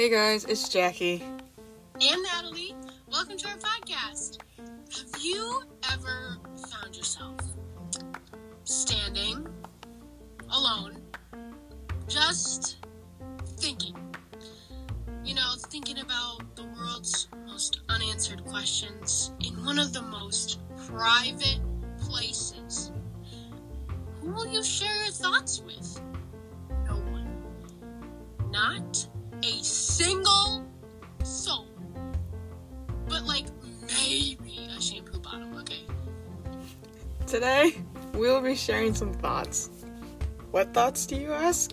Hey guys, it's Jackie. And Natalie. Welcome to our podcast. Have you ever found yourself standing alone, just thinking? You know, thinking about the world's most unanswered questions in one of the most private places. Who will you share your thoughts with? Today, we'll be sharing some thoughts. What thoughts do you ask?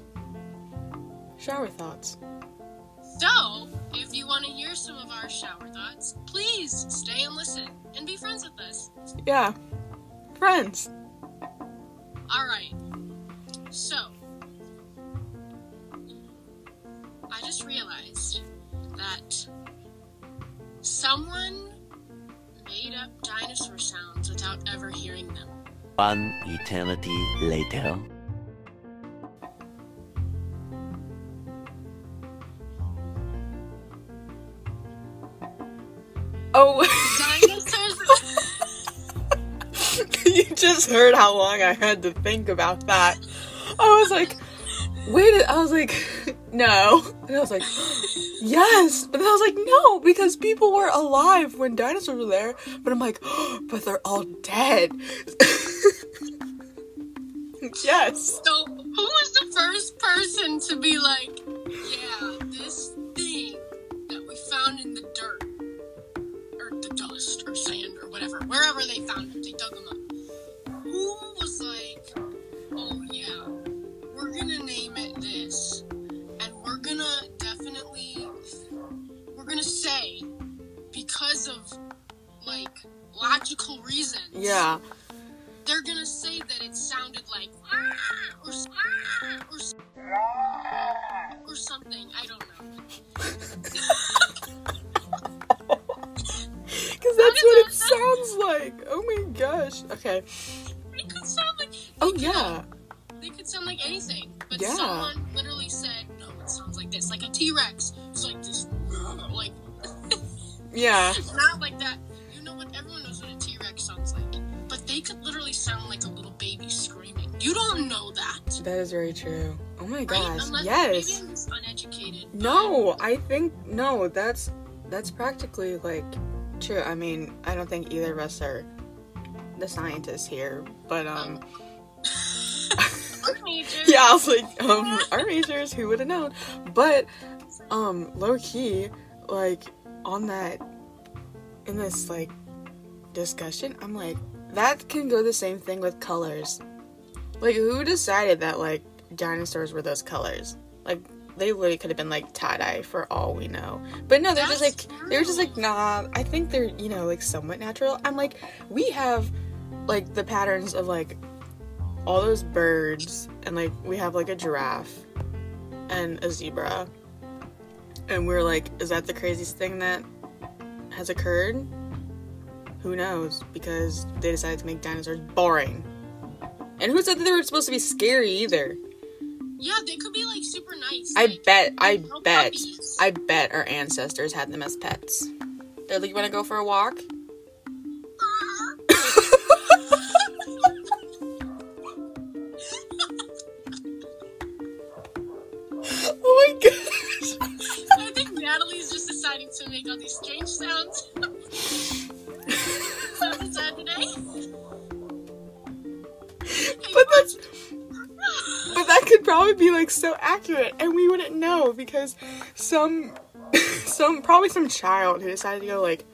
Shower thoughts. So, if you want to hear some of our shower thoughts, please stay and listen and be friends with us. Yeah. Friends. Alright. So, I just realized that someone made up dinosaur sounds without ever hearing them. One eternity later. Oh, Dinosaurs. you just heard how long I had to think about that. I was like, wait, I was like, no. And I was like, yes. But then I was like, no, because people were alive when dinosaurs were there. But I'm like, but they're all dead. yes. so, who was the first person to be like, yeah, this thing that we found in the dirt, or the dust, or sand, or whatever, wherever they found it, they dug them up. Who was like, oh yeah, we're gonna name it this, and we're gonna definitely, we're gonna say, because of like logical reasons, Yeah. They could sound like Oh yeah. They could sound like anything, but Yeah. someone literally said, "No, it sounds like this, like a T Rex." It's like this, like Yeah. not like that. You know what? Everyone knows what a T Rex sounds like, but they could literally sound like a little baby screaming. You don't know that, That is very true. Oh my gosh. Unless yes. maybe I'm uneducated. No, I think no. That's that's practically like true. I mean, I don't think either of us are the scientists here, but um, yeah, I was like, um, our majors, who would have known? But um, low key, like on that, in this like discussion, I'm like, that can go the same thing with colors. Like, who decided that like dinosaurs were those colors? Like, they literally could have been like tie dye for all we know. But no, they're just like That's they're just like nah. I think they're you know like somewhat natural. I'm like, we have like the patterns of like all those birds and like we have like a giraffe and a zebra. And we're like is that the craziest thing that has occurred? Who knows? Because they decided to make dinosaurs boring. And who said that they were supposed to be scary either? Yeah, they could be like super nice. i like, bet i bet puppies. i bet our ancestors had them as pets. They're like you want to go for a walk deciding to make all these strange sounds. Sounds sad today. but that's but that could probably be like so accurate and we wouldn't know because some some probably some child who decided to go like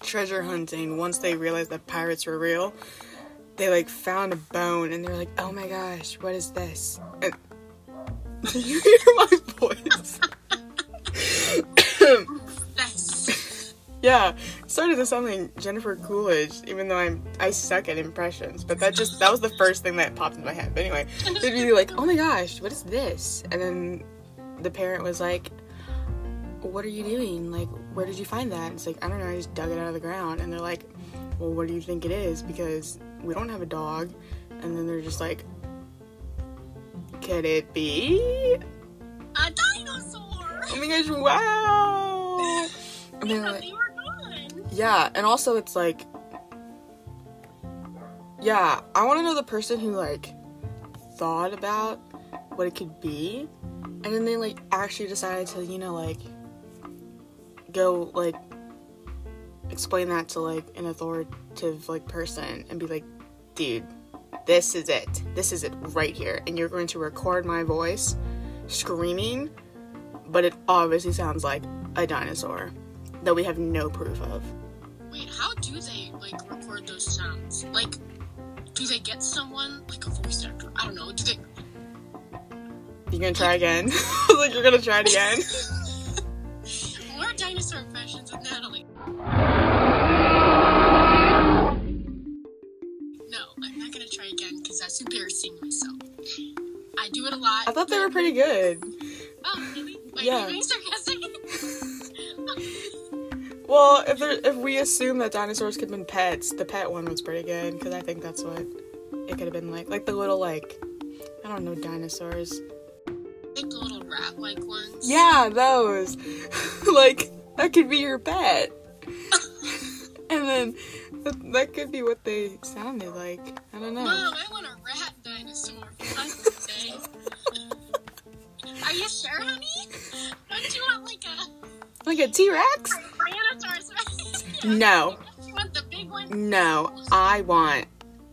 treasure hunting once they realized that pirates were real they like found a bone and they're like oh my gosh what is this and do you hear my voice yeah started to sound like jennifer coolidge even though i'm i suck at impressions but that just that was the first thing that popped in my head but anyway they'd be like, "Oh my gosh, what is this?" And then the parent was like, "What are you doing? Like, where did you find that?" And it's like, "I don't know. I just dug it out of the ground." And they're like, "Well, what do you think it is? Because we don't have a dog." And then they're just like, "Could it be?" a dinosaur. oh my gosh, wow. And Yeah, like, they were gone. yeah, and also it's like, yeah, I want to know the person who like thought about what it could be, and then they like actually decided to, you know, like go like explain that to like an authoritative like person and be like, dude, this is it. This is it right here, and you're going to record my voice screaming, but it obviously sounds like a dinosaur that we have no proof of. Wait, how do they like record those sounds? Like, do they get someone like a voice actor? I don't know. Do they? You gonna try again? like you're gonna try it again? More dinosaur impressions with Natalie. No, I'm not gonna try again because that's embarrassing myself. I do it a lot. I thought they were pretty good. Oh, really? Wait, Yeah. Well, if there, if we assume that dinosaurs could have been pets, the pet one was pretty good because I think that's what it could have been like, like the little like I don't know dinosaurs. like the little rat-like ones. Yeah, those. like that could be your pet. and then that, that could be what they sounded like. I don't know. Mom, I want a rat dinosaur for my birthday. Are you sure, honey? Don't you want like a Like a T Rex? No. You want the big one? No, I want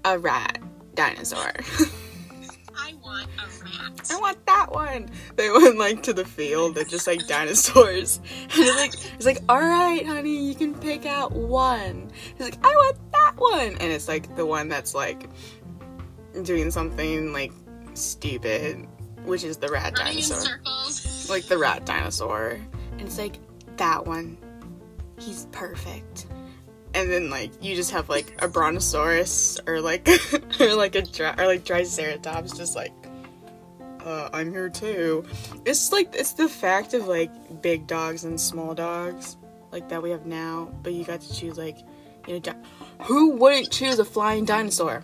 a rat dinosaur. I want a rat. I want that one. They went like to the field and just like dinosaurs. And it's like it's like, all right, honey, you can pick out one. He's like, I want that one. And it's like the one that's like doing something like stupid, which is the rat Running in dinosaur. circles. Like the rat dinosaur. And it's like, that one. He's perfect. And then like you just have like a brontosaurus or like or like a dri- or like triceratops just like uh, I'm here too. It's like it's the fact of like big dogs and small dogs like that we have now, but you got to choose like you know di- who wouldn't choose a flying dinosaur?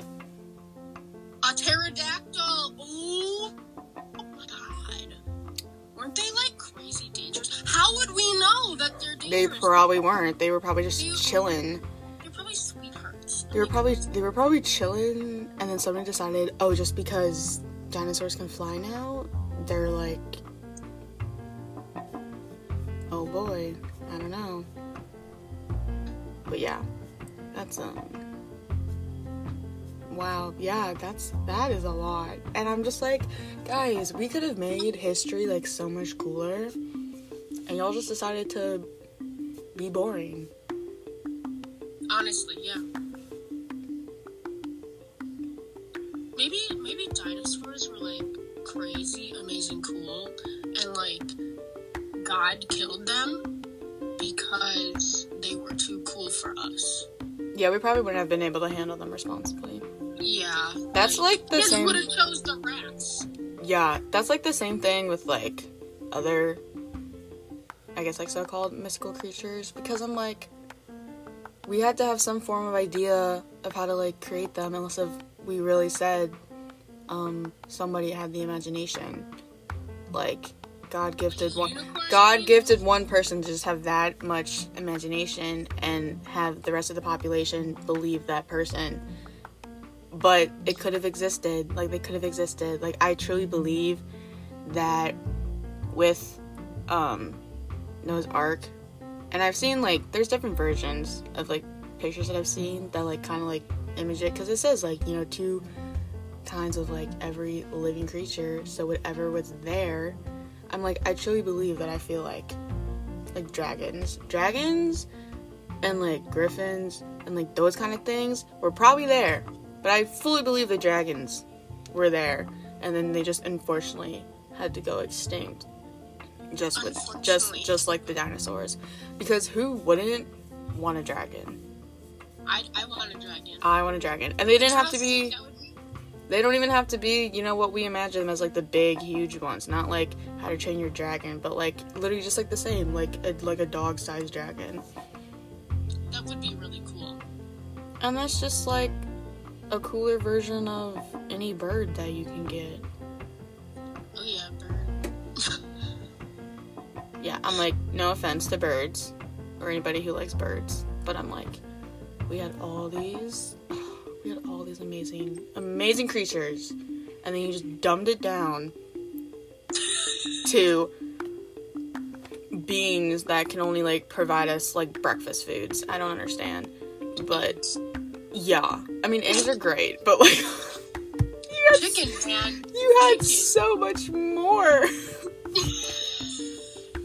A pterodactyl. Ooh. Oh my god. Weren't they like crazy dangerous? How would we know that they're They probably weren't. They were probably just You- chilling. They're probably sweethearts. They were probably they were probably chilling, and then somebody decided, oh, just because dinosaurs can fly now, they're like, oh boy, I don't know. But yeah, that's um, wow, yeah, that's that is a lot, and I'm just like, guys, we could have made history like so much cooler, and y'all just decided to be boring. Honestly, yeah. Maybe maybe dinosaurs were like crazy, amazing, cool, and like God killed them because they were too cool for us. Yeah, we probably wouldn't have been able to handle them responsibly. Yeah. That's like the you same. would have chose the rats. Yeah, that's like the same thing with like other, I guess like so-called mystical creatures. Because I'm like, we had to have some form of idea of how to like create them, unless if we really said, um, somebody had the imagination, like God gifted one. God gifted one person to just have that much imagination and have the rest of the population believe that person. But it could have existed. Like they could have existed. Like I truly believe that with um Noah's Ark. And I've seen like there's different versions of like pictures that I've seen that like kind of like image it. Because it says like you know two kinds of like every living creature. So whatever was there I'm like I truly believe that I feel like like dragons. Dragons and like griffins and like those kind of things were probably there. But I fully believe the dragons were there. And then they just unfortunately had to go extinct just with just just like the dinosaurs. Because who wouldn't want a dragon? I I want a dragon. I want a dragon. And they didn't have to be be- they don't even have to be you know what we imagine them as like the big huge ones. Not like how to train your dragon but like literally just like the same. Like a, like a dog sized dragon. That would be really cool. and that's just like a cooler version of any bird that you can get. Oh yeah. Yeah I'm like, no offense to birds or anybody who likes birds, but I'm like, we had all these, we had all these amazing, amazing creatures, and then you just dumbed it down to beings that can only like provide us like breakfast foods. I don't understand, but yeah, I mean eggs are great, but like you had, Chicken, man. you had Chicken. so much more.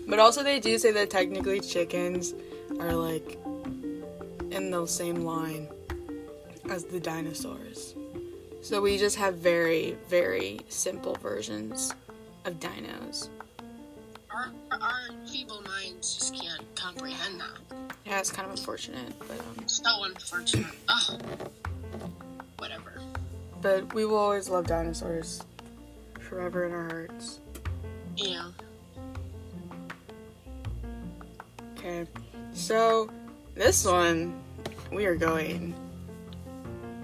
but also, they do say that technically chickens are like in the same line as the dinosaurs. So we just have very, very simple versions of dinos. Our, our feeble minds just can't comprehend that. Yeah, it's kind of unfortunate, but um, So unfortunate. Ugh. Whatever. but we will always love dinosaurs forever in our hearts. Yeah. Okay, so this one we are going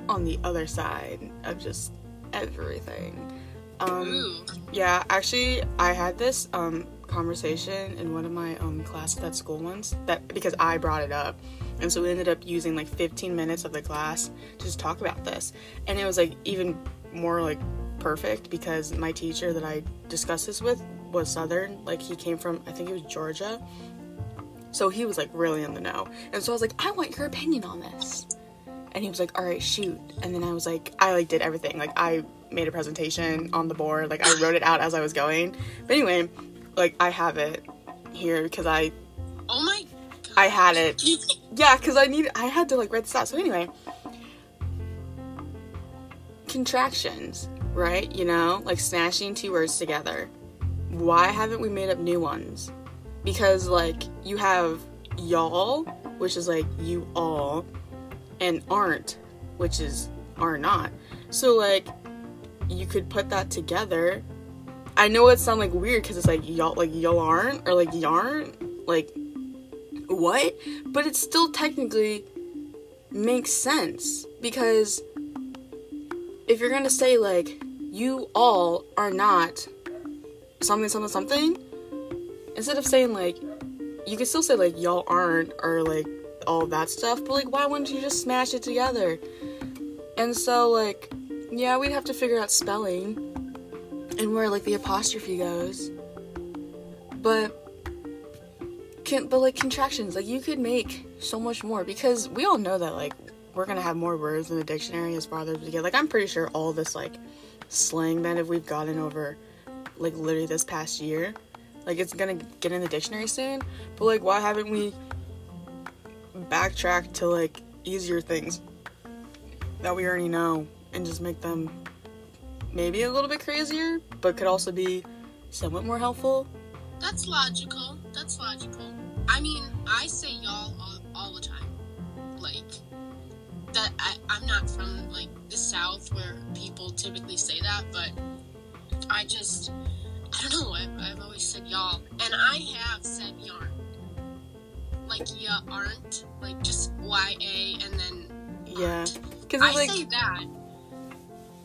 on the other side of just everything. Um, yeah, actually, I had this um conversation in one of my um classes at school once that because I brought it up, and so we ended up using like 15 minutes of the class to just talk about this, and it was like even more like perfect because my teacher that I discussed this with was Southern, like he came from I think it was Georgia, so he was like really in the know, and so I was like, I want your opinion on this. And he was like, "All right, shoot." And then I was like, I like did everything. Like I made a presentation on the board. Like I wrote it out as I was going. But anyway, like I have it here because I Oh my god. I had it. yeah, because I need I had to like write this out. So anyway, contractions, right? You know, like snatching two words together. Why haven't we made up new ones? Because like you have y'all, which is like you all, and aren't, which is are not. So like you could put that together. I know it sounds like weird because it's like y'all like y'all aren't or like yarn like what? But it still technically makes sense because if you're gonna say like you all are not something something something instead of saying like you could still say like y'all aren't or like all that stuff but like why wouldn't you just smash it together? And so like yeah we'd have to figure out spelling and where like the apostrophe goes. But can but like contractions like you could make so much more because we all know that like we're gonna have more words in the dictionary as far as we get. Like i'm pretty sure all this like slang that if we've gotten over like literally this past year like it's gonna get in the dictionary soon but like why haven't we backtracked to like easier things that we already know and just make them maybe a little bit crazier but could also be somewhat more helpful That's logical. That's logical. I mean, I say y'all all, all the time. Like, that I, I'm not from, like, the South where people typically say that, but I just, I don't know, I've, I've always said y'all. And I have said yarn. Like, ya aren't. Like, just Y-A and then yeah because I like say that.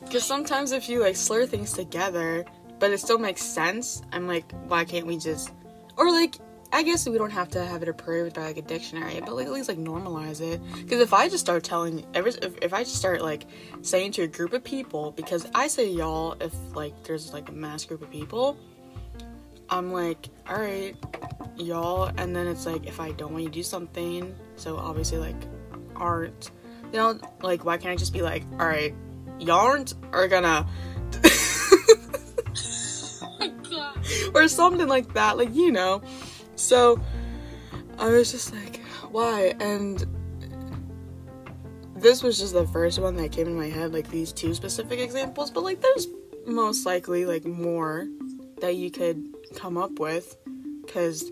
Because sometimes if you like slur things together, but it still makes sense, I'm like, why can't we just, or like, I guess we don't have to have it approved by like a dictionary, but like at least like normalize it. Because if I just start telling, every if, if I just start like saying to a group of people, because I say y'all if like there's like a mass group of people, I'm like, all right, y'all, and then it's like if I don't want you to do something, so obviously like aren't, you know, like why can't I just be like, all right, y'all aren't are gonna Oh or something like that, like you know. So I was just like, why? And this was just the first one that came in my head, like these two specific examples, but like there's most likely like more that you could come up with because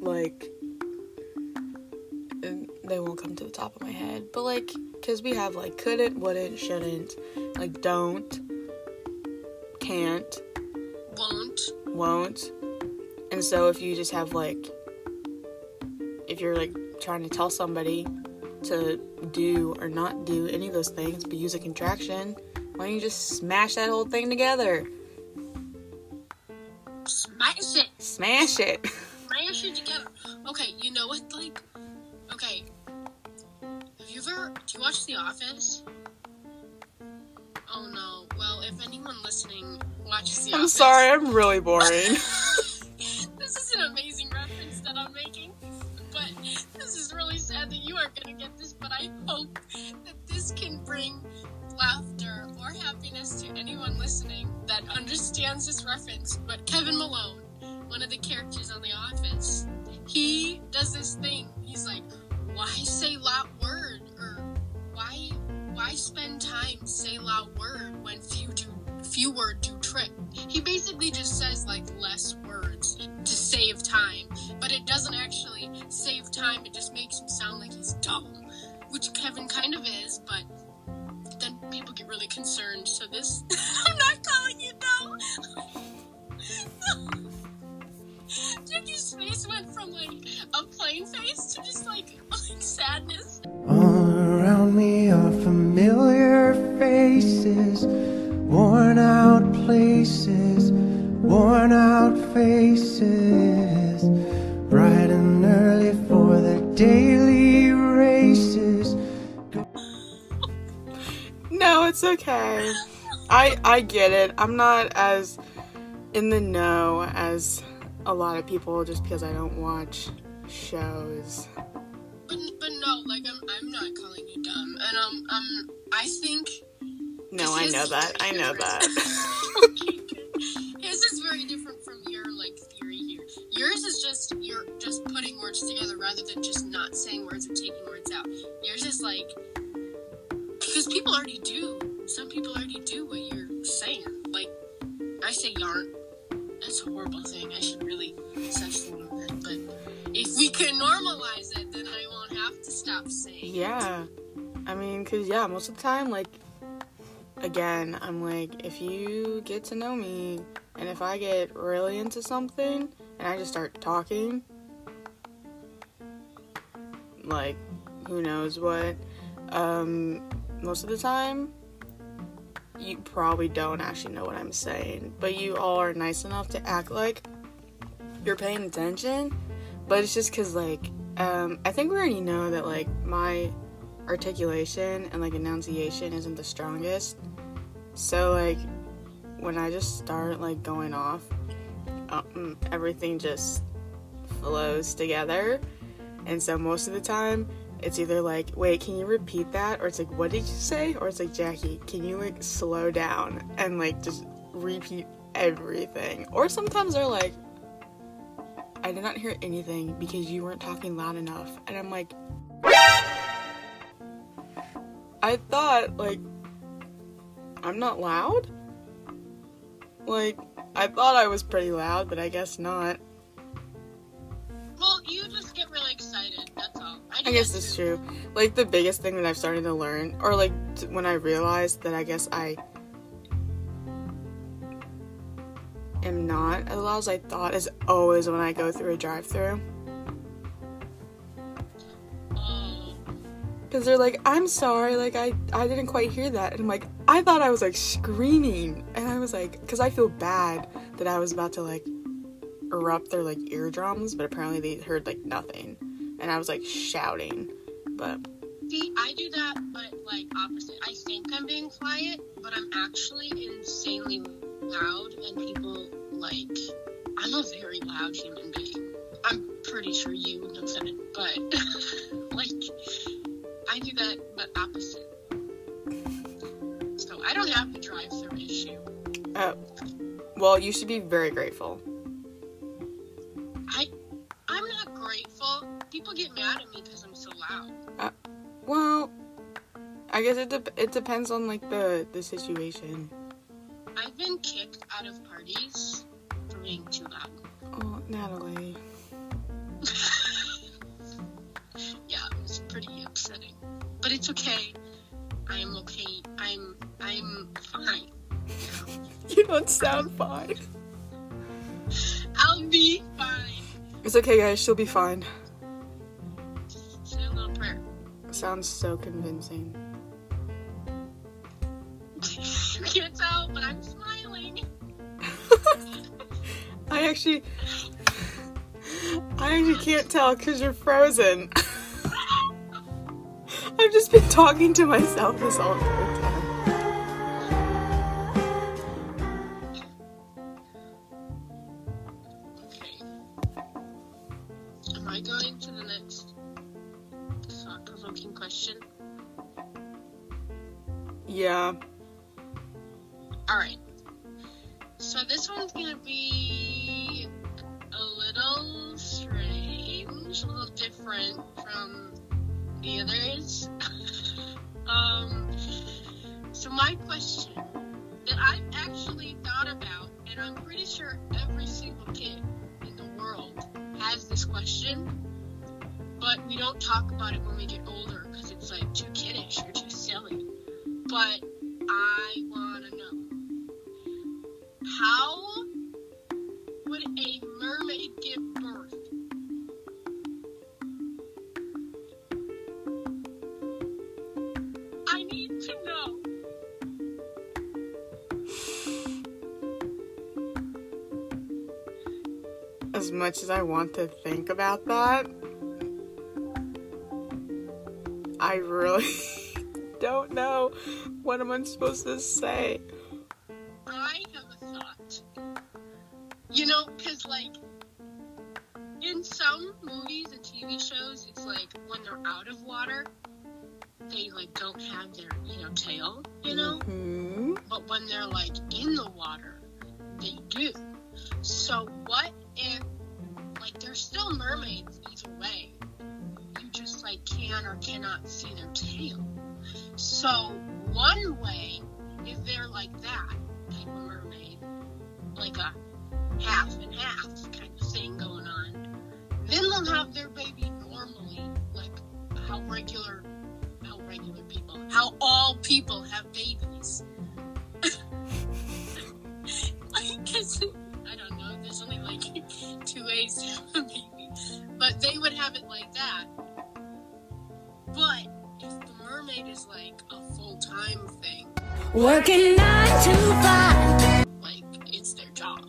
like and they won't come to the top of my head but like because we have like couldn't wouldn't shouldn't like don't can't Won't. won't. And so if you just have like if you're like trying to tell somebody to do or not do any of those things but use a contraction, why don't you just smash that whole thing together? Smash it. Smash it. Smash it together. Okay, you know what? Like, okay. Have you ever? Do you watch The Office? Oh no. Well, if anyone listening watches The Office. I'm sorry, I'm really boring. gonna get this. But I hope that this can bring laughter or happiness to anyone listening that understands this reference. But Kevin Malone, one of the characters on The Office, he does this thing. He's like, "Why say loud word?" or "Why why spend time say loud word when few do few word do trick?" He basically just says like less words to save time, but it doesn't actually save time. It just makes him sound like he's dumb, which Kevin kind of is, but then people get really concerned. So this, I'm not calling you dumb. Jackie's face went from like a plain face to just like, like sadness. All around me are familiar faces, worn out places, worn out faces, bright and early for the daily races. no, it's okay. I I get it. I'm not as in the know as a lot of people just because I don't watch shows. But but no, like I'm I'm not calling you dumb, and um um I think No, I know that. I know that. His is very different from your like theory here. Yours is just you're just putting words together rather than just not saying words or taking words out. Yours is like because people already do. Some people already do what you're saying. Like I say yarn. That's a horrible thing. I should really censor that. But if we can normalize it, then I won't have to stop saying. it. Yeah. I mean, cause yeah, most of the time, like, again, I'm like, if you get to know me, and if I get really into something, and I just start talking, like, who knows what, um, most of the time, you probably don't actually know what I'm saying, but you all are nice enough to act like you're paying attention, but it's just cause, like, um, I think we already know that, like, my articulation and like enunciation isn't the strongest. So like when I just start like going off, um, everything just flows together. And so most of the time it's either like, wait, can you repeat that? Or it's like, what did you say? Or it's like, Jackie, can you like slow down and like just repeat everything? Or sometimes they're like, I did not hear anything because you weren't talking loud enough. And I'm like, I thought, like, I'm not loud? Like, I thought I was pretty loud, but I guess not. Well, you just get really excited. That's all. do I guess that it's too. true. Like, the biggest thing that I've started to learn, or like, t- when I realized that I guess I am not as loud as I thought, is always when I go through a drive through. Because they're like, I'm sorry, like, I, I didn't quite hear that. And I'm like, I thought I was, like, screaming. And I was like, because I feel bad that I was about to, like, erupt their, like, eardrums, but apparently they heard, like, nothing. And I was, like, shouting. But, see, I do that, but like opposite. I think I'm being quiet, but I'm actually insanely loud, and people like. I'm a very loud human being. I'm pretty sure you know that, but like, I do that, but opposite. So I don't have the drive-through issue. uh, well, you should be very grateful. I, I'm not grateful. People get mad at me because I'm so loud. Well, I guess it, de- it depends on, like, the, the situation. I've been kicked out of parties for being too loud. Oh, Natalie. Upsetting. But it's okay. I'm okay. I'm I'm fine. You don't sound fine. I'll be fine. It's okay, guys. She'll be fine. Say a little prayer. Sounds so convincing. you can't tell, but I'm smiling. I actually, I actually can't tell because you're frozen. I've just been talking to myself this whole entire time. Okay. Am I going to the next thought provoking question? Yeah. Alright. So this one's gonna be a little strange, a little different from the others. um, so my question that I've actually thought about, and I'm pretty sure every single kid in the world has this question, but we don't talk about it when we get older because it's like too kiddish or too silly. But I want to know how would a mermaid give birth? As much as I want to think about that, I really don't know what am I supposed to say. I have a thought. You know, because, like, in some movies and TV shows, it's like when they're out of water, they, like, don't have their, you know, tail, you know? Hmm. But when they're, like, in the water, they do. So, what if, like, they're still mermaids either way? You just, like, can or cannot see their tail. So, one way, if they're like that type of mermaid, like a half and half kind of thing going on, then they'll have their baby normally, like how regular, how regular people, how all people have babies. Two ways to have a baby, but they would have it like that. But if the mermaid is like a full time thing, Working nine to five. like it's their job.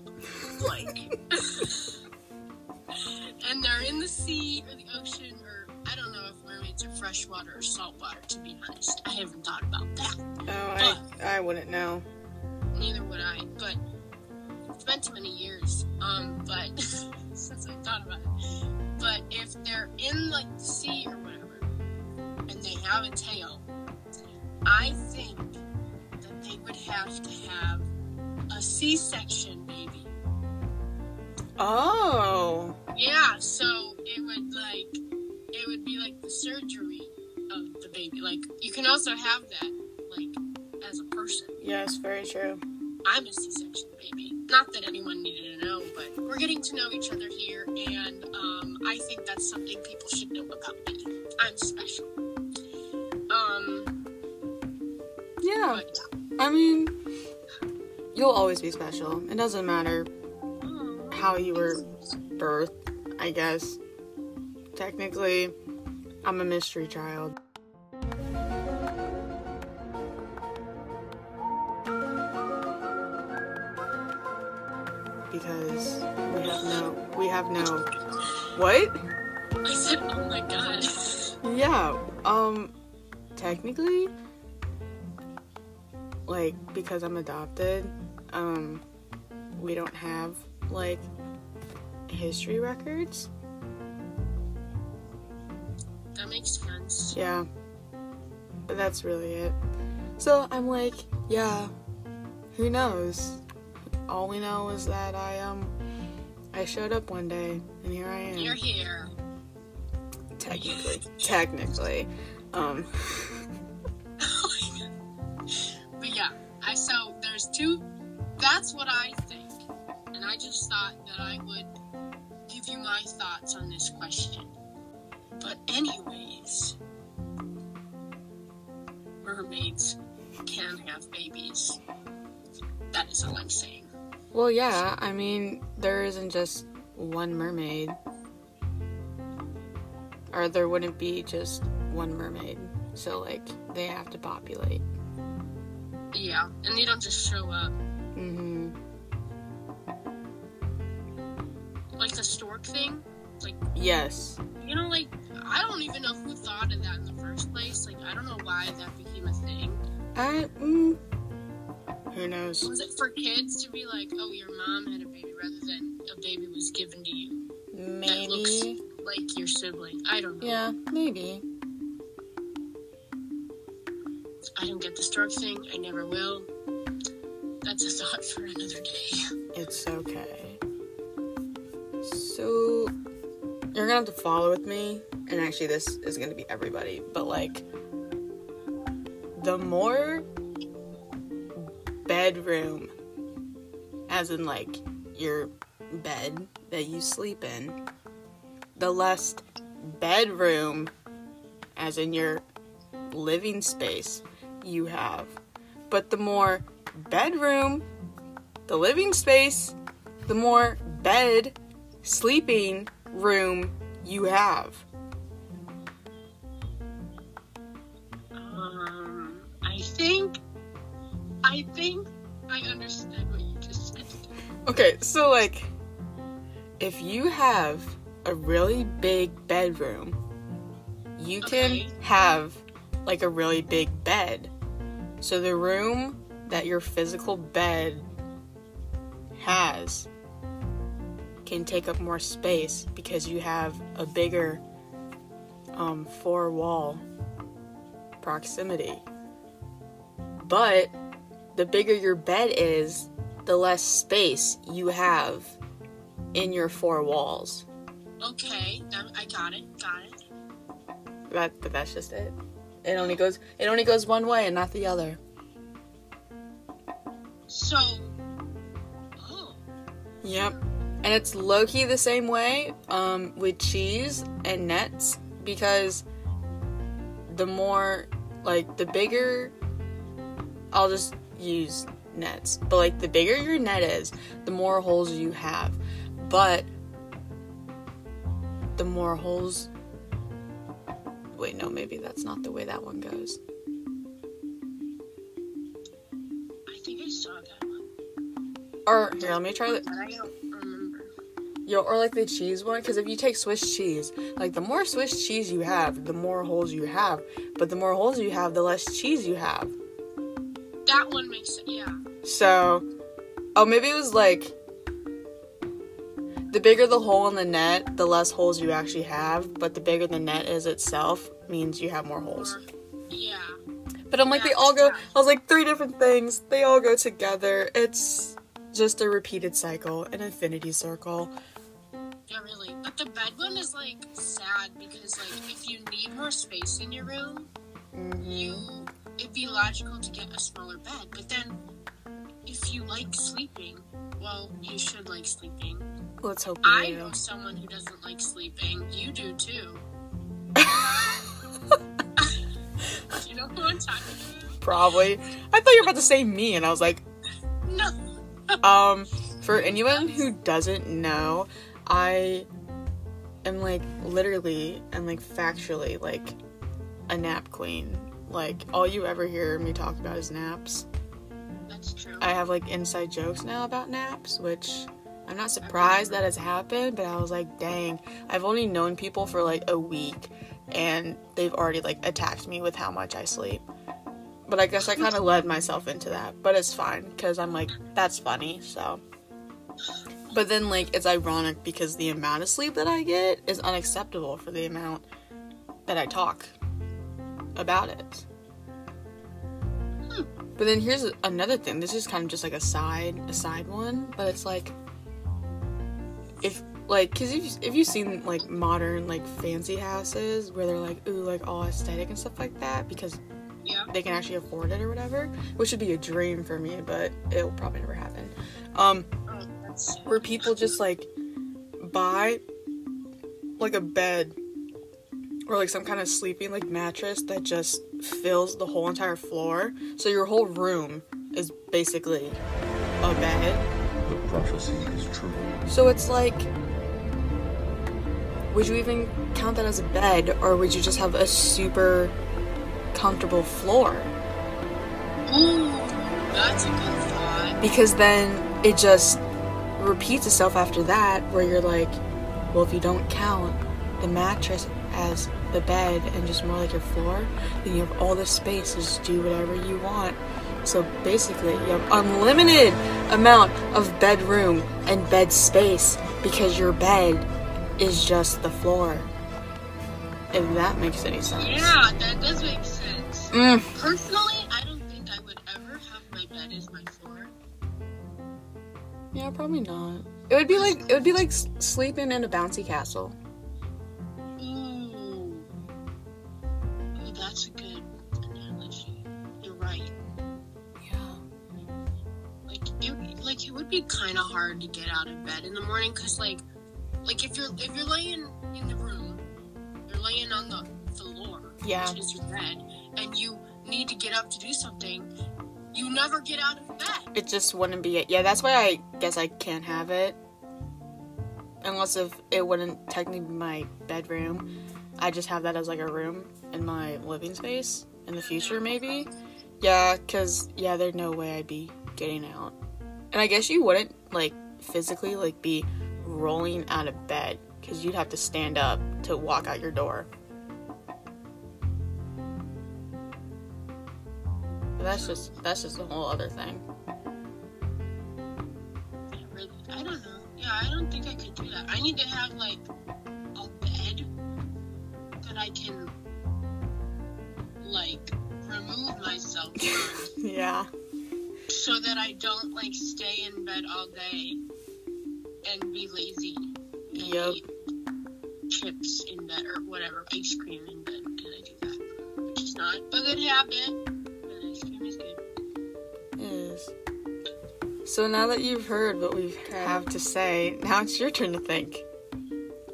Like and they're in the sea or the ocean or I don't know if mermaids are freshwater or saltwater to be honest. I haven't thought about that. Oh, I, I wouldn't know. Neither would I, but it's been too many years. Um, but since I thought about it. But if they're in like the sea or whatever and they have a tail, I think that they would have to have a C section baby. Oh. Yeah, so it would like it would be like the surgery of the baby. Like you can also have that like as a person. Yes, very true. I'm a C-section baby. Not that anyone needed to know, but we're getting to know each other here, and um, I think that's something people should know about me. I'm special. Um, Yeah. but I mean, you'll always be special. It doesn't matter how you were birthed, I guess. Technically, I'm a mystery child. Because we have no, we have no, what? I said, oh my god. Yeah, um, technically, like, because I'm adopted, um, we don't have, like, history records. that makes sense. Yeah, but that's really it. So I'm like, yeah, who knows? All we know is that I, um, I showed up one day, and here I am. You're here. Technically. Technically. Um, But yeah, I so there's two. That's what I think, and I just thought that I would give you my thoughts on this question. But anyways, mermaids can have babies. That is all I'm saying. Well, yeah, I mean, there isn't just one mermaid. Or there wouldn't be just one mermaid. So, like, they have to populate. Yeah, and they don't just show up hmm like the stork thing. Like, Yes. you know, like I don't even know who thought of that in the first place. Like, I don't know why that became a thing. I. Mm, who knows? Was it for kids to be like, oh, your mom had a baby, rather than a baby was given to you that looks like your sibling? I don't know. Yeah, maybe. I don't get the stork thing. I never will. That's a thought for another day. It's okay. So, you're gonna have to follow with me, and actually, this is gonna be everybody, but like, the more bedroom, as in like your bed that you sleep in, the less bedroom, as in your living space, you have. But the more bedroom, the living space, the more bed, sleeping room you have. Okay, so like, if you have a really big bedroom, you can have like a really big bed. So the room that your physical bed has can take up more space because you have a bigger um, four wall proximity. But the bigger your bed is, the less space you have in your four walls. Okay, I got it, got it. That, but that's just it. It only goes it only goes one way and not the other. So, oh, Yep. And it's low key the same way um, with cheese and nets because the more, like, the bigger, I'll just use nets, but like, the bigger your net is, the more holes you have. But the more holes. Wait, no, maybe that's not the way that one goes. I think I saw that one, Or, here, let me try that. I don't remember. Yo, or like the cheese one, because if you take Swiss cheese, like the more Swiss cheese you have, the more holes you have. But the more holes you have, the less cheese you have. That one makes sense. Yeah. So, oh, maybe it was like the bigger the hole in the net, the less holes you actually have. But the bigger the net is itself means you have more holes. Yeah. But I'm like, they all go. I was like, three different things. They all go together. It's just a repeated cycle, an infinity circle. Yeah, really. But the bed one is like sad because like if you need more space in your room, mm-hmm. you it'd be logical to get a smaller bed. But then if you like sleeping, well, you should like sleeping. Let's hope I you know someone who doesn't like sleeping. You do too. you know who I'm talking about? Probably. I thought you were about to say me, and I was like, No. um, for anyone who doesn't know, I am like literally and like factually like a nap queen. Like all you ever hear me talk about is naps. That's true. I have like inside jokes now about naps, which I'm not surprised that has happened, but I was like, dang, I've only known people for like a week and they've already like attacked me with how much I sleep. But I guess I kind of led myself into that, but it's fine because I'm like, that's funny, so. But then, like, it's ironic because the amount of sleep that I get is unacceptable for the amount that I talk about it. But then here's another thing. This is kind of just like a side, a side one, but it's like, if like, cause if if you've seen like modern like fancy houses where they're like, ooh, like all aesthetic and stuff like that, because yeah. they can actually afford it or whatever, which would be a dream for me, but it'll probably never happen. Um, Oh, where people just like buy like a bed or like some kind of sleeping like mattress that just fills the whole entire floor. So your whole room is basically a bed. The prophecy is true. So it's like would you even count that as a bed or would you just have a super comfortable floor? Ooh, that's a good thought. because then it just repeats itself after that where you're like Well, if you don't count the mattress as the bed and just more like your floor, then you have all this space to just do whatever you want. So basically, you have unlimited amount of bedroom and bed space because your bed is just the floor. If that makes any sense. Yeah, that does make sense. Mm. Personally, I don't think I would ever have my bed as my floor. Yeah, probably not. It would be like it would be like sleeping in a bouncy castle. Hard to get out of bed in the morning because like, like if you're if you're laying in the room, you're laying on the floor, Yeah. which is your bed, and you need to get up to do something. You never get out of bed. It just wouldn't be it. Yeah, that's why I guess I can't have it. Unless if it wouldn't technically be my bedroom. I just have that as like a room in my living space in the future maybe. Yeah, cuz yeah, there's no way I'd be getting out. And I guess you wouldn't like physically like be rolling out of bed cuz you'd have to stand up to walk out your door. But that's just that's just a whole other thing. I I don't know. Yeah, I don't think I could do that. I need to have like a bed that I can like remove myself from. Yeah. So that I don't like stay in bed all day and be lazy. and Yep. eat Chips in bed or whatever, ice cream in bed. Can I do that? Which is not a good habit. But ice cream is good. is. So now that you've heard what we have to say, now it's your turn to think.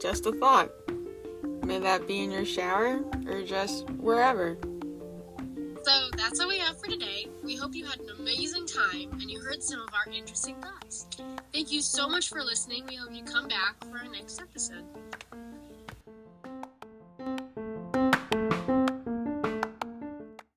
Just a thought. May that be in your shower or just wherever. So that's all we have for today. We hope you had an amazing time and you heard some of our interesting thoughts. Thank you so much for listening. We hope you come back for our next episode.